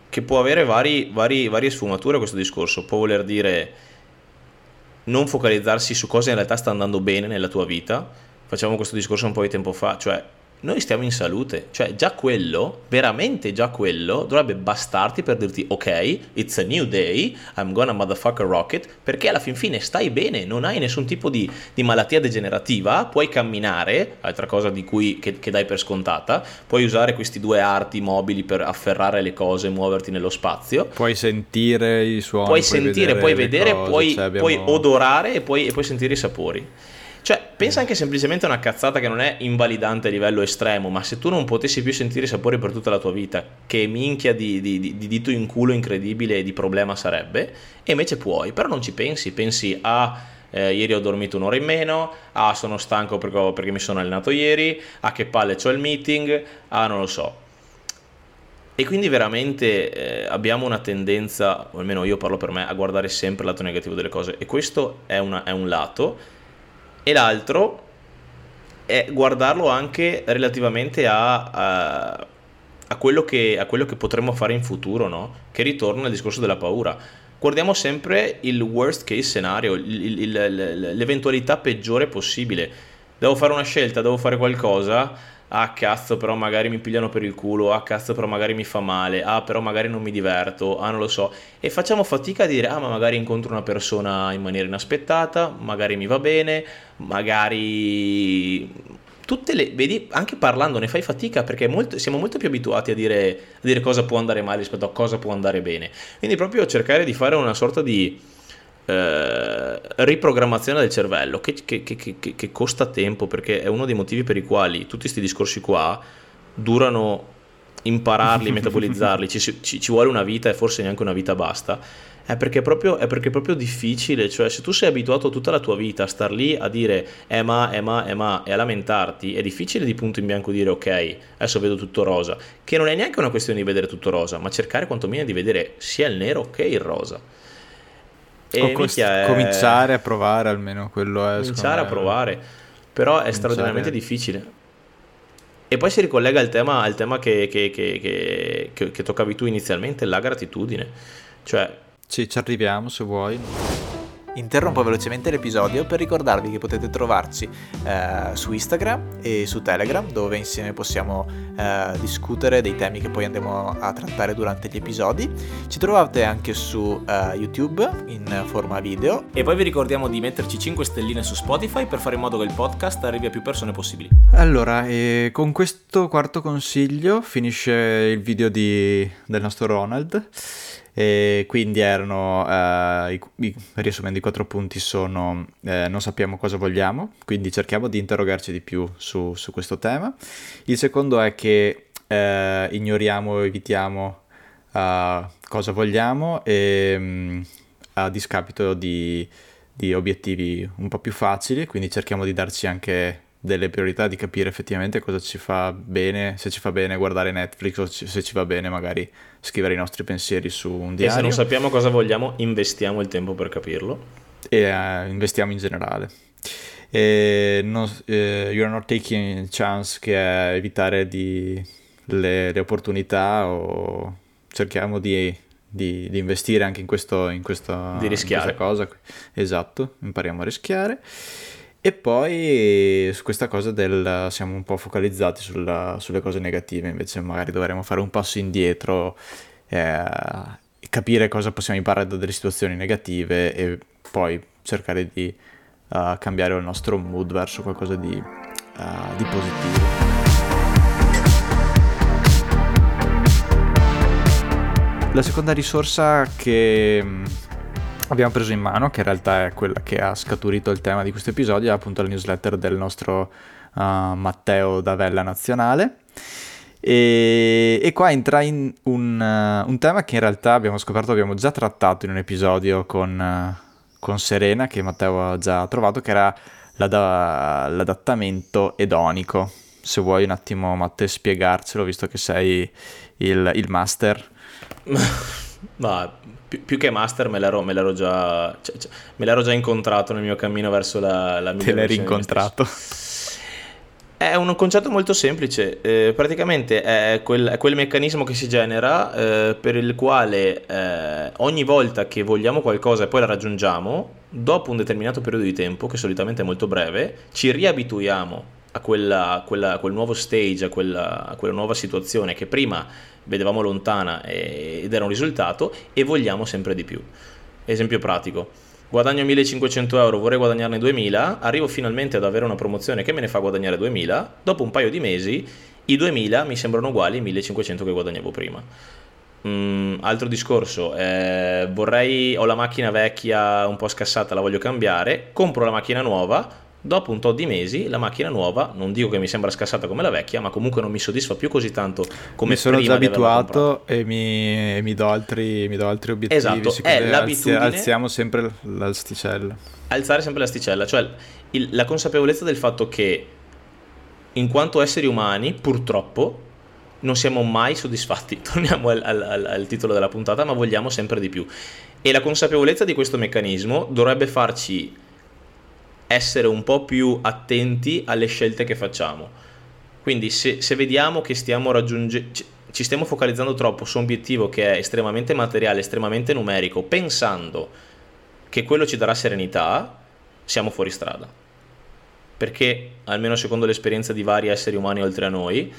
che può avere vari, vari, varie sfumature questo discorso, può voler dire non focalizzarsi su cosa in realtà sta andando bene nella tua vita, facciamo questo discorso un po' di tempo fa, cioè noi stiamo in salute, cioè già quello, veramente già quello, dovrebbe bastarti per dirti ok, it's a new day, I'm gonna motherfucker rocket, perché alla fin fine stai bene, non hai nessun tipo di, di malattia degenerativa, puoi camminare, altra cosa di cui, che, che, dai per scontata, puoi usare questi due arti mobili per afferrare le cose, muoverti nello spazio. Puoi sentire i suoni. Puoi, puoi sentire, vedere puoi vedere, cose, puoi, cioè abbiamo... puoi odorare e puoi, e puoi sentire i sapori. Cioè, pensa anche semplicemente a una cazzata che non è invalidante a livello estremo, ma se tu non potessi più sentire i sapori per tutta la tua vita, che minchia di, di, di dito in culo incredibile e di problema sarebbe, e invece puoi, però non ci pensi, pensi a... Eh, ieri ho dormito un'ora in meno, ah sono stanco perché, perché mi sono allenato ieri, ah che palle ho il meeting, ah non lo so. E quindi veramente eh, abbiamo una tendenza, o almeno io parlo per me, a guardare sempre il lato negativo delle cose. E questo è, una, è un lato e l'altro è guardarlo anche relativamente a, a, a, quello, che, a quello, che, potremmo fare in futuro, no? che ritorna al discorso della paura. Guardiamo sempre il worst case scenario, il, il, l'eventualità peggiore possibile. Devo fare una scelta, devo fare qualcosa, ah cazzo però magari mi pigliano per il culo, ah cazzo però magari mi fa male, ah però magari non mi diverto, ah non lo so. E facciamo fatica a dire ah ma magari incontro una persona in maniera inaspettata, magari mi va bene, magari tutte le, vedi, anche parlando ne fai fatica perché molto, siamo molto più abituati a dire, a dire cosa può andare male rispetto a cosa può andare bene. Quindi proprio cercare di fare una sorta di eh, riprogrammazione del cervello che, che, che, che, costa tempo perché è uno dei motivi per i quali tutti questi discorsi qua durano impararli, metabolizzarli, ci, ci, ci, vuole una vita e forse neanche una vita basta. È perché, proprio, è perché è proprio difficile, cioè se tu sei abituato tutta la tua vita a star lì a dire eh ma, eh ma, eh ma e a lamentarti, è difficile di punto in bianco dire ok, adesso vedo tutto rosa, che non è neanche una questione di vedere tutto rosa, ma cercare quantomeno di vedere sia il nero che il rosa. E cost- è... cominciare a provare almeno quello è cominciare a provare. Però è cominciare... straordinariamente difficile. E poi si ricollega al tema, al tema che, che, che, che, toccavi tu inizialmente la gratitudine. Cioè sì ci arriviamo se vuoi Interrompo velocemente l'episodio per ricordarvi che potete trovarci eh, su Instagram e su Telegram dove insieme possiamo eh, discutere dei temi che poi andremo a trattare durante gli episodi. Ci trovate anche su eh, YouTube in forma video. E poi vi ricordiamo di metterci 5 stelline su Spotify per fare in modo che il podcast arrivi a più persone possibili. Allora, con questo quarto consiglio finisce il video di, del nostro Ronald. E quindi erano, eh, i, i, riassumendo i quattro punti sono eh, non sappiamo cosa vogliamo, quindi cerchiamo di interrogarci di più su, su questo tema. Il secondo è che eh, ignoriamo, evitiamo uh, cosa vogliamo e, um, a discapito di, di obiettivi un po' più facili, quindi cerchiamo di darci anche delle priorità di capire effettivamente cosa ci fa bene, se ci fa bene guardare Netflix o se ci va bene magari scrivere i nostri pensieri su un diario. E se non sappiamo cosa vogliamo, investiamo il tempo per capirlo. E uh, investiamo in generale. E non, eh, you're not taking chance che è evitare di, le, le, opportunità o cerchiamo di, di, di investire anche in, questo, in, questo, di in questa cosa. Esatto, impariamo a rischiare. E poi su questa cosa del siamo un po' focalizzati sulla, sulle cose negative, invece magari dovremmo fare un passo indietro, eh, capire cosa possiamo imparare da delle situazioni negative e poi cercare di uh, cambiare il nostro mood verso qualcosa di, uh, di positivo. La seconda risorsa che abbiamo preso in mano, che in realtà è quella che ha scaturito il tema di questo episodio, è appunto la newsletter del nostro uh, Matteo Davella Nazionale. E, e qua entra in un, uh, un, tema che in realtà abbiamo scoperto, abbiamo già trattato in un episodio con, uh, con Serena, che Matteo ha già trovato, che era l'ad- l'adattamento edonico. Se vuoi un attimo, Matteo, spiegarcelo, visto che sei il, il master. Ma più, più, che master me l'ero, me l'ero, già, cioè, cioè, me l'ero già incontrato nel mio cammino verso la, la mia Te l'hai incontrato? È un concetto molto semplice, eh, praticamente è quel, è quel, meccanismo che si genera eh, per il quale eh, ogni volta che vogliamo qualcosa e poi la raggiungiamo, dopo un determinato periodo di tempo, che solitamente è molto breve, ci riabituiamo a, quella, quella, a quel nuovo stage, a quella, a quella nuova situazione che prima vedevamo lontana ed era un risultato e vogliamo sempre di più. Esempio pratico. Guadagno 1500 euro, vorrei guadagnarne 2000, arrivo finalmente ad avere una promozione che me ne fa guadagnare 2000, dopo un paio di mesi i 2000 mi sembrano uguali ai 1500 che guadagnavo prima. Mm, altro discorso, eh, vorrei, ho la macchina vecchia un po' scassata, la voglio cambiare, compro la macchina nuova, Dopo un tot di mesi la macchina nuova, non dico che mi sembra scassata come la vecchia, ma comunque non mi soddisfa più così tanto come mi sono già abituato e mi, e mi, do altri, mi, do altri, obiettivi. Esatto, è l'abitudine. Alziamo sempre l'asticella. Alzare sempre l'asticella, cioè il, la consapevolezza del fatto che in quanto esseri umani, purtroppo, non siamo mai soddisfatti. Torniamo al, al, al titolo della puntata, ma vogliamo sempre di più. E la consapevolezza di questo meccanismo dovrebbe farci essere un po' più attenti alle scelte che facciamo. Quindi se, se vediamo che stiamo raggiungendo, ci stiamo focalizzando troppo su un obiettivo che è estremamente materiale, estremamente numerico, pensando che quello ci darà serenità, siamo fuori strada. Perché, almeno secondo l'esperienza di vari esseri umani oltre a noi,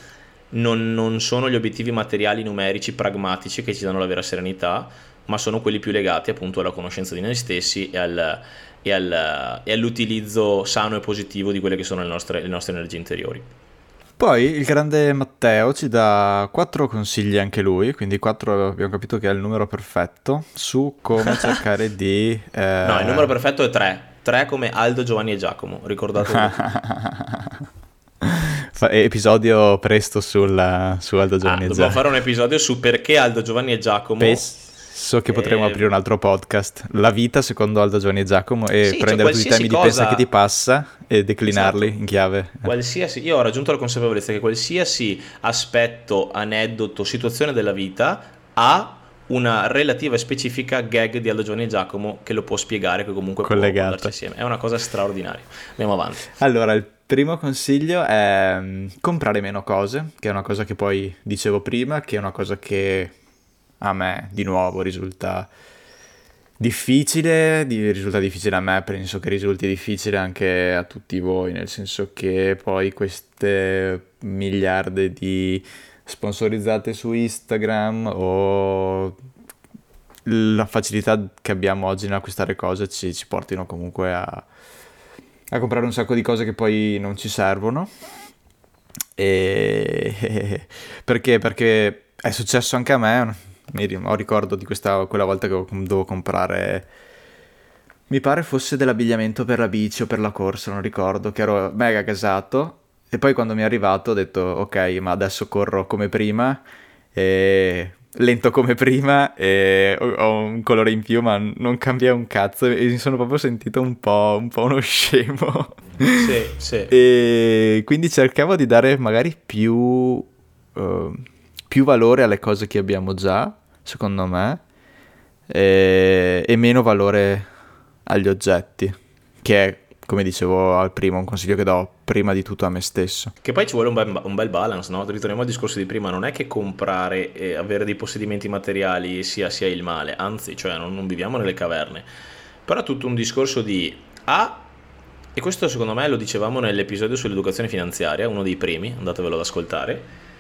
non, non sono gli obiettivi materiali numerici pragmatici che ci danno la vera serenità, ma sono quelli più legati appunto alla conoscenza di noi stessi e, al, e, al, e all'utilizzo sano e positivo di quelle che sono le nostre, le nostre energie interiori. Poi il grande Matteo ci dà quattro consigli anche lui, quindi quattro abbiamo capito che è il numero perfetto su come cercare di... Eh... No, il numero perfetto è tre. Tre come Aldo, Giovanni e Giacomo, ricordatevi. episodio presto sul, su Aldo, Giovanni ah, e Giacomo. Dobbiamo fare un episodio su perché Aldo, Giovanni e Giacomo... Pes- So che potremmo eh... aprire un altro podcast, La vita secondo Aldo Giovanni e Giacomo, e sì, prendere cioè tutti i temi cosa... di pensa che ti passa e declinarli esatto. in chiave. Qualsiasi, io ho raggiunto la consapevolezza che qualsiasi aspetto, aneddoto, situazione della vita ha una relativa e specifica gag di Aldo Giovanni e Giacomo che lo può spiegare, che comunque Collegato. può insieme. È una cosa straordinaria. Andiamo avanti. Allora, il primo consiglio è mm, comprare meno cose, che è una cosa che poi dicevo prima, che è una cosa che a me di nuovo risulta difficile, risulta difficile a me, penso che risulti difficile anche a tutti voi, nel senso che poi queste miliardi di sponsorizzate su Instagram o la facilità che abbiamo oggi nell'acquistare cose ci, ci portino comunque a, a comprare un sacco di cose che poi non ci servono. E perché? Perché è successo anche a me mi ho ricordo di questa, quella volta che dovevo comprare mi pare fosse dell'abbigliamento per la bici o per la corsa, non ricordo, che ero mega gasato e poi quando mi è arrivato ho detto ok, ma adesso corro come prima e lento come prima e ho un colore in più ma non cambia un cazzo e mi sono proprio sentito un po', un po uno scemo. Sì, sì. E quindi cercavo di dare magari più... Uh, più valore alle cose che abbiamo già, secondo me, e, e meno valore agli oggetti, che è come dicevo al primo, un consiglio che do prima di tutto a me stesso. Che poi ci vuole un bel, un bel balance, no? Ritorniamo al discorso di prima, non è che comprare e avere dei possedimenti materiali sia, sia il male, anzi, cioè non, non, viviamo nelle caverne. Però è tutto un discorso di A, e questo secondo me lo dicevamo nell'episodio sull'educazione finanziaria, uno dei primi, andatevelo ad ascoltare,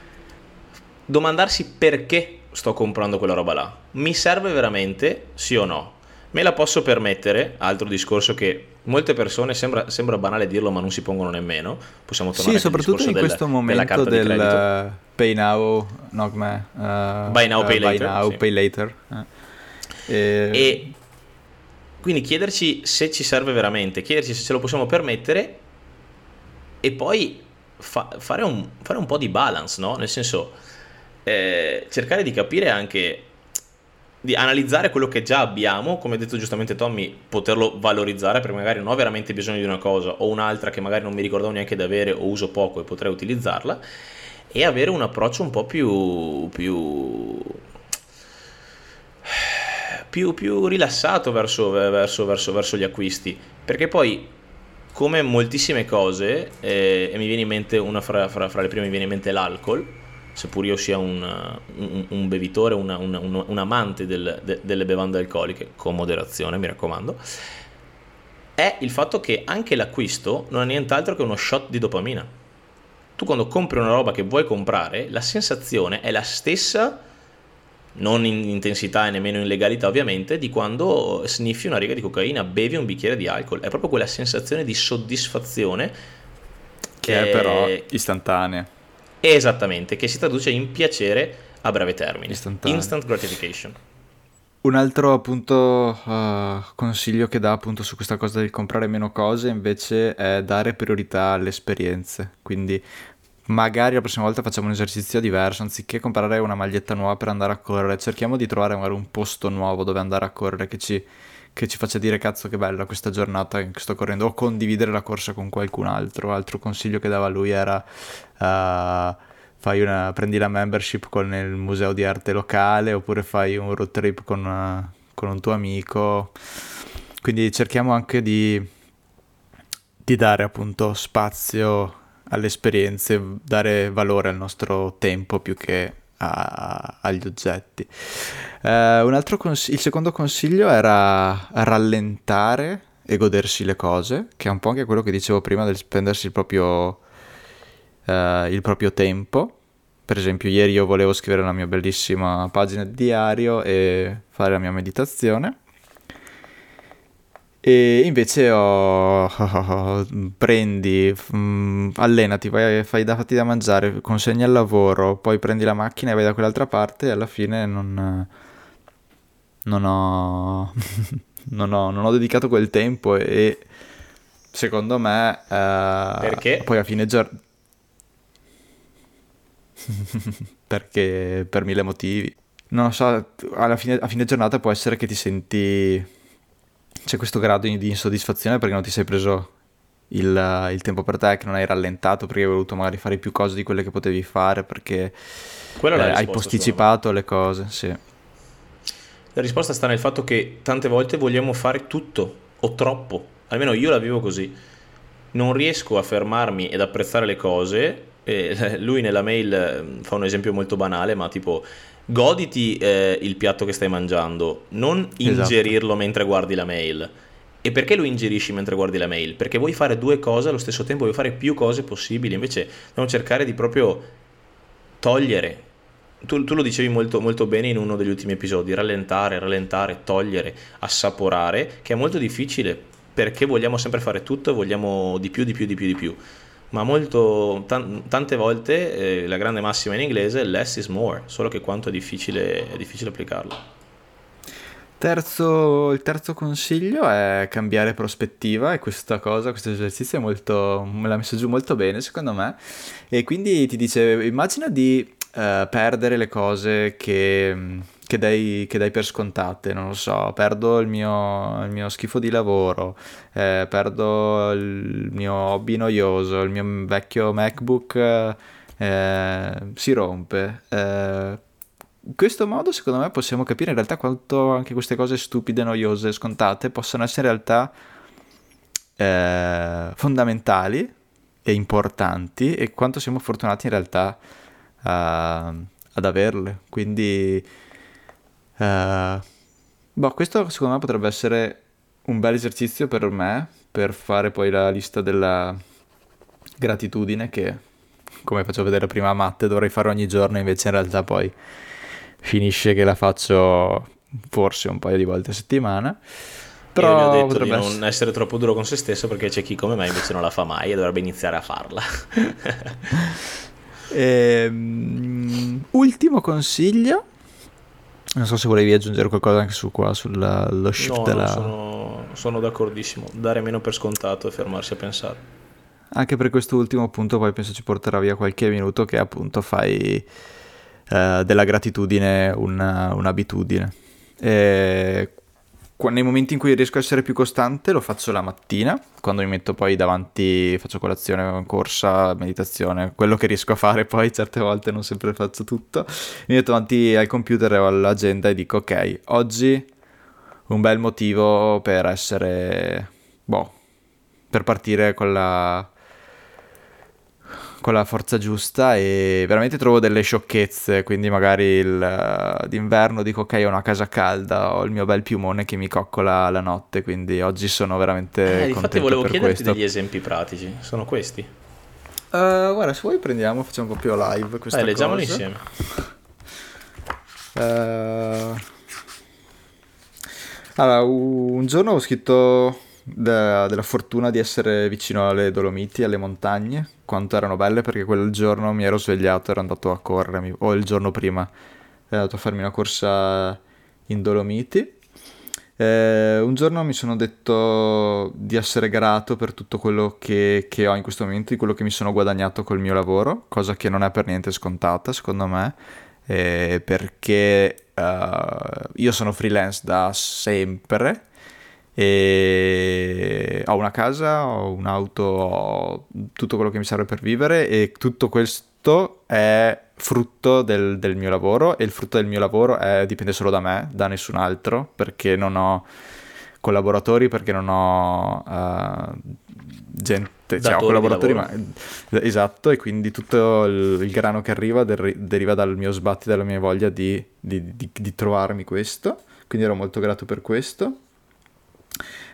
domandarsi perché sto comprando quella roba là. Mi serve veramente, sì o no? Me la posso permettere, altro discorso che molte persone, sembra, sembra banale dirlo ma non si pongono nemmeno, possiamo tornare sì, soprattutto in del, questo momento del uh, pay now, no, come, uh, buy now, pay uh, later. Now, sì. pay later. E... e quindi chiederci se ci serve veramente, chiederci se ce lo possiamo permettere e poi fa- fare, un, fare un po' di balance, no? Nel senso eh, cercare di capire anche di analizzare quello che già abbiamo, come ha detto giustamente Tommy, poterlo valorizzare perché magari non ho veramente bisogno di una cosa o un'altra che magari non mi ricordavo neanche di avere o uso poco e potrei utilizzarla e avere un approccio un po' più più più, più rilassato verso, verso, verso, verso, gli acquisti. Perché poi come moltissime cose eh, e mi viene in mente una fra, fra, fra le prime mi viene in mente l'alcol seppur io sia un, un, un bevitore, una, una, un, un, amante del, de, delle bevande alcoliche, con moderazione mi raccomando, è il fatto che anche l'acquisto non è nient'altro che uno shot di dopamina. Tu quando compri una roba che vuoi comprare, la sensazione è la stessa, non in intensità e nemmeno in legalità ovviamente, di quando sniffi una riga di cocaina, bevi un bicchiere di alcol. È proprio quella sensazione di soddisfazione che, che è però istantanea Esattamente, che si traduce in piacere a breve termine. Instant gratification. Un altro appunto uh, consiglio che dà appunto su questa cosa del comprare meno cose invece è dare priorità alle esperienze. Quindi magari la prossima volta facciamo un esercizio diverso, anziché comprare una maglietta nuova per andare a correre, cerchiamo di trovare magari un posto nuovo dove andare a correre che ci, che ci faccia dire cazzo che bella questa giornata che sto correndo o condividere la corsa con qualcun altro. Altro consiglio che dava lui era Uh, una, prendi la membership con il museo di arte locale oppure fai un road trip con, uh, con un tuo amico. Quindi cerchiamo anche di, di dare appunto spazio alle esperienze, dare valore al nostro tempo più che a, agli oggetti. Altro cons- il secondo consiglio era rallentare e godersi le cose, che è un po' anche quello che dicevo prima del spendersi il proprio uh, il proprio tempo per esempio ieri io volevo scrivere la mia bellissima pagina di diario e fare la mia meditazione e invece ho... prendi, mm, allenati, vai, fai da, fatti da mangiare, consegni al lavoro, poi prendi la macchina e vai da quell'altra parte e alla fine non, non, ho, non, ho, non ho dedicato quel tempo e secondo me... Eh, Perché? Poi a fine giornata... Perché per mille motivi. Non lo so, alla fine, a fine giornata può essere che ti senti c'è questo grado di insoddisfazione perché non ti sei preso il, il, tempo per te, che non hai rallentato perché hai voluto magari fare più cose di quelle che potevi fare perché eh, hai posticipato le cose. Sì. La risposta sta nel fatto che tante volte vogliamo fare tutto o troppo, almeno io la vivo così. Non riesco a fermarmi ed apprezzare le cose. E lui nella mail mm, fa un esempio molto banale, ma tipo goditi eh, il piatto che stai mangiando, non esatto. ingerirlo esatto. mentre guardi la mail. E perché lo ingerisci mentre guardi la mail? Perché vuoi fare due cose allo stesso tempo, vuoi fare più cose possibili, invece dobbiamo cercare di proprio togliere. Tu, tu lo dicevi molto, molto bene in uno degli ultimi episodi, rallentare, rallentare, togliere, assaporare, che è molto difficile perché vogliamo sempre fare tutto e vogliamo di più, di più, di più, di più ma molto, t- tante volte eh, la grande massima in inglese è less is more, solo che quanto è difficile, è difficile applicarlo. Terzo, il terzo consiglio è cambiare prospettiva e questa cosa, questo esercizio molto, me l'ha messo giù molto bene secondo me e quindi ti dice immagina di uh, perdere le cose che che dai, che dai, per scontate, non lo so, perdo il mio, il mio schifo di lavoro, eh, perdo il mio hobby noioso, il mio vecchio MacBook eh, si rompe. Eh, in questo modo, secondo me, possiamo capire in realtà quanto anche queste cose stupide, noiose, scontate possono essere in realtà eh, fondamentali e importanti e quanto siamo fortunati in realtà uh, ad averle. Quindi Uh, boh, questo secondo me potrebbe essere un bel esercizio per me per fare poi la lista della gratitudine che come faccio vedere prima a Matte dovrei fare ogni giorno invece in realtà poi finisce che la faccio forse un paio di volte a settimana. Però Io gli ho detto di non essere... essere troppo duro con se stesso perché c'è chi come me invece non la fa mai e dovrebbe iniziare a farla. E, um, ultimo consiglio non so se volevi aggiungere qualcosa anche su qua, sullo shift no, della... No, sono, sono d'accordissimo. Dare meno per scontato e fermarsi a pensare. Anche per questo ultimo punto poi penso ci porterà via qualche minuto che appunto fai eh, della gratitudine una, un'abitudine. E nei momenti in cui riesco a essere più costante lo faccio la mattina, quando mi metto poi davanti, faccio colazione, corsa, meditazione, quello che riesco a fare poi certe volte non sempre faccio tutto, mi metto davanti al computer o all'agenda e dico ok, oggi un bel motivo per essere, boh, per partire con la con la forza giusta e veramente trovo delle sciocchezze, quindi magari il, uh, d'inverno dico ok ho una casa calda, ho il mio bel piumone che mi coccola la notte, quindi oggi sono veramente... Eh, infatti volevo chiederti questo. degli esempi pratici, sono questi? Uh, guarda, se vuoi prendiamo, facciamo un po' più live questa Dai, leggiamolo cosa. insieme. Uh, allora, un giorno ho scritto de- della fortuna di essere vicino alle Dolomiti, alle montagne, quanto erano belle perché quel giorno mi ero svegliato, ero andato a correre, o il giorno prima ero andato a farmi una corsa in Dolomiti. Eh, un giorno mi sono detto di essere grato per tutto quello che, che, ho in questo momento, di quello che mi sono guadagnato col mio lavoro, cosa che non è per niente scontata secondo me, eh, perché uh, io sono freelance da sempre e ho una casa, ho un'auto, ho tutto quello che mi serve per vivere e tutto questo è frutto del, del mio lavoro e il frutto del mio lavoro è, dipende solo da me, da nessun altro, perché non ho collaboratori, perché non ho uh, gente, cioè ho collaboratori, ma esatto, e quindi tutto il, il grano che arriva der, deriva dal mio sbatti, dalla mia voglia di, di, di, di trovarmi questo, quindi ero molto grato per questo.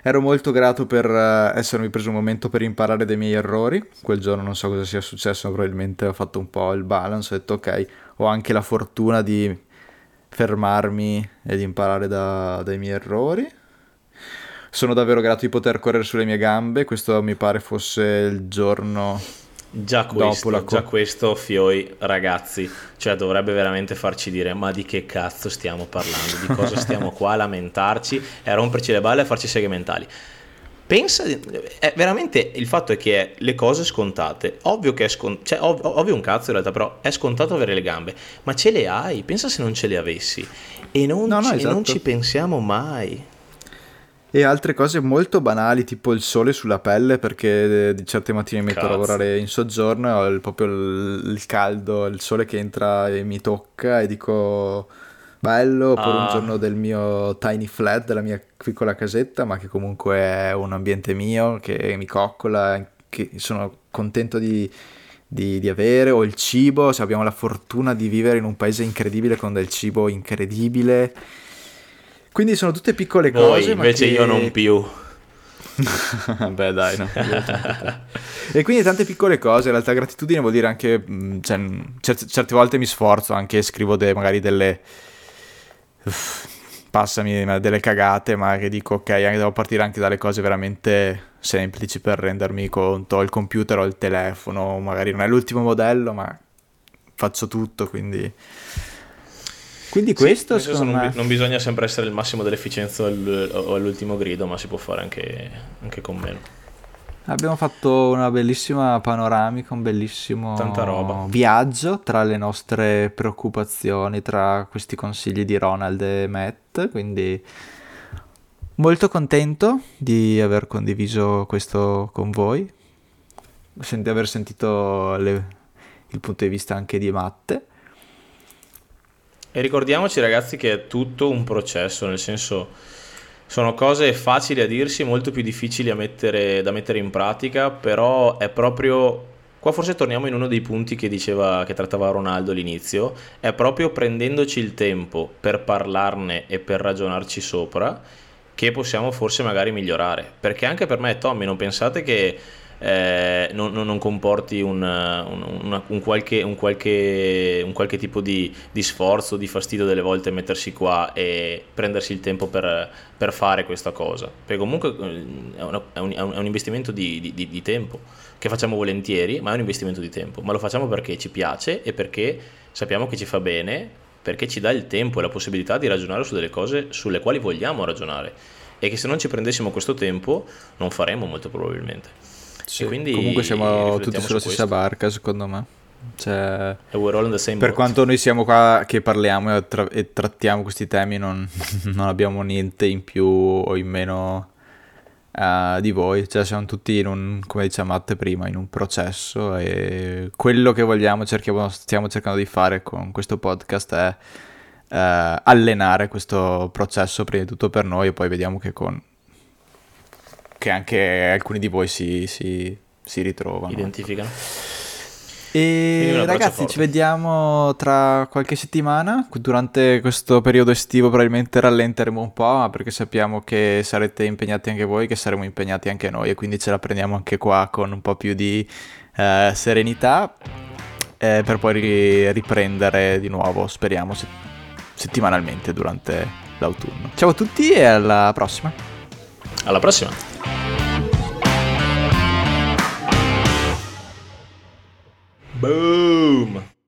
Ero molto grato per eh, essermi preso un momento per imparare dai miei errori. Quel giorno non so cosa sia successo, probabilmente ho fatto un po' il balance, ho detto ok, ho anche la fortuna di fermarmi e di imparare da, dai miei errori. Sono davvero grato di poter correre sulle mie gambe, questo mi pare fosse il giorno Già questo, co- già questo, Fioi, ragazzi, cioè dovrebbe veramente farci dire ma di che cazzo stiamo parlando, di cosa stiamo qua a lamentarci e a romperci le balle e a farci seghe mentali. Pensa, è veramente il fatto è che le cose scontate, ovvio che è scontato, cioè ov- ovvio un cazzo in realtà, però è scontato avere le gambe, ma ce le hai, pensa se non ce le avessi e non, no, ci, no, esatto. e non ci pensiamo mai. E altre cose molto banali, tipo il sole sulla pelle, perché di certe mattine mi metto Cazzo. a lavorare in soggiorno e ho proprio il, il, caldo, il sole che entra e mi tocca e dico bello, oppure ah. un giorno del mio tiny flat, della mia piccola casetta, ma che comunque è un ambiente mio, che mi coccola, che sono contento di, di, di avere, o il cibo, se abbiamo la fortuna di vivere in un paese incredibile con del cibo incredibile quindi sono tutte piccole Voi, cose. invece che... io non più. Beh, dai, no. e quindi tante piccole cose. In realtà, gratitudine vuol dire anche. Mm, cioè, certe, certe, volte mi sforzo anche, scrivo de, magari delle. Uff, passami delle cagate, ma che dico, ok, devo partire anche dalle cose veramente semplici per rendermi conto. Il computer, ho il telefono, magari non è l'ultimo modello, ma faccio tutto, quindi quindi questo sì, secondo non, me... non, bisogna sempre essere il massimo dell'efficienza o all'ultimo grido, ma si può fare anche, anche, con meno. Abbiamo fatto una bellissima panoramica, un bellissimo viaggio tra le nostre preoccupazioni, tra questi consigli di Ronald e Matt, quindi molto contento di aver condiviso questo con voi, di aver sentito le, il punto di vista anche di Matte e ricordiamoci ragazzi che è tutto un processo, nel senso sono cose facili a dirsi, molto più difficili mettere, da mettere in pratica, però è proprio Qua forse torniamo in uno dei punti che diceva che trattava Ronaldo all'inizio, è proprio prendendoci il tempo per parlarne e per ragionarci sopra che possiamo forse magari migliorare. Perché anche per me, Tommy, non pensate che eh, non, non, comporti un, un, un, qualche, qualche, un, qualche, tipo di, di, sforzo, di fastidio delle volte mettersi qua e prendersi il tempo per, per fare questa cosa. Perché comunque eh, è, una, è, un, è un, investimento di, di, di, tempo che facciamo volentieri, ma è un investimento di tempo. Ma lo facciamo perché ci piace e perché sappiamo che ci fa bene, perché ci dà il tempo e la possibilità di ragionare su delle cose sulle quali vogliamo ragionare. E che se non ci prendessimo questo tempo non faremo molto probabilmente. Sì, comunque siamo tutti sulla stessa barca, secondo me. Cioè, per quanto noi siamo qua che parliamo e, tra- e trattiamo questi temi, non, non, abbiamo niente in più o in meno uh, di voi. Cioè, siamo tutti in un, come diceva Matte prima, in un processo e quello che vogliamo, cerchiamo, stiamo cercando di fare con questo podcast è uh, allenare questo processo prima di tutto per noi e poi vediamo che con che anche alcuni di voi si, si, si ritrovano. Identificano. E ragazzi, forte. ci vediamo tra qualche settimana. Durante questo periodo estivo probabilmente rallenteremo un po', perché sappiamo che sarete impegnati anche voi, che saremo impegnati anche noi, e quindi ce la prendiamo anche qua con un po' più di eh, serenità, eh, per poi riprendere di nuovo, speriamo, se- settimanalmente durante l'autunno. Ciao a tutti e alla prossima. Alla prossima! Boom!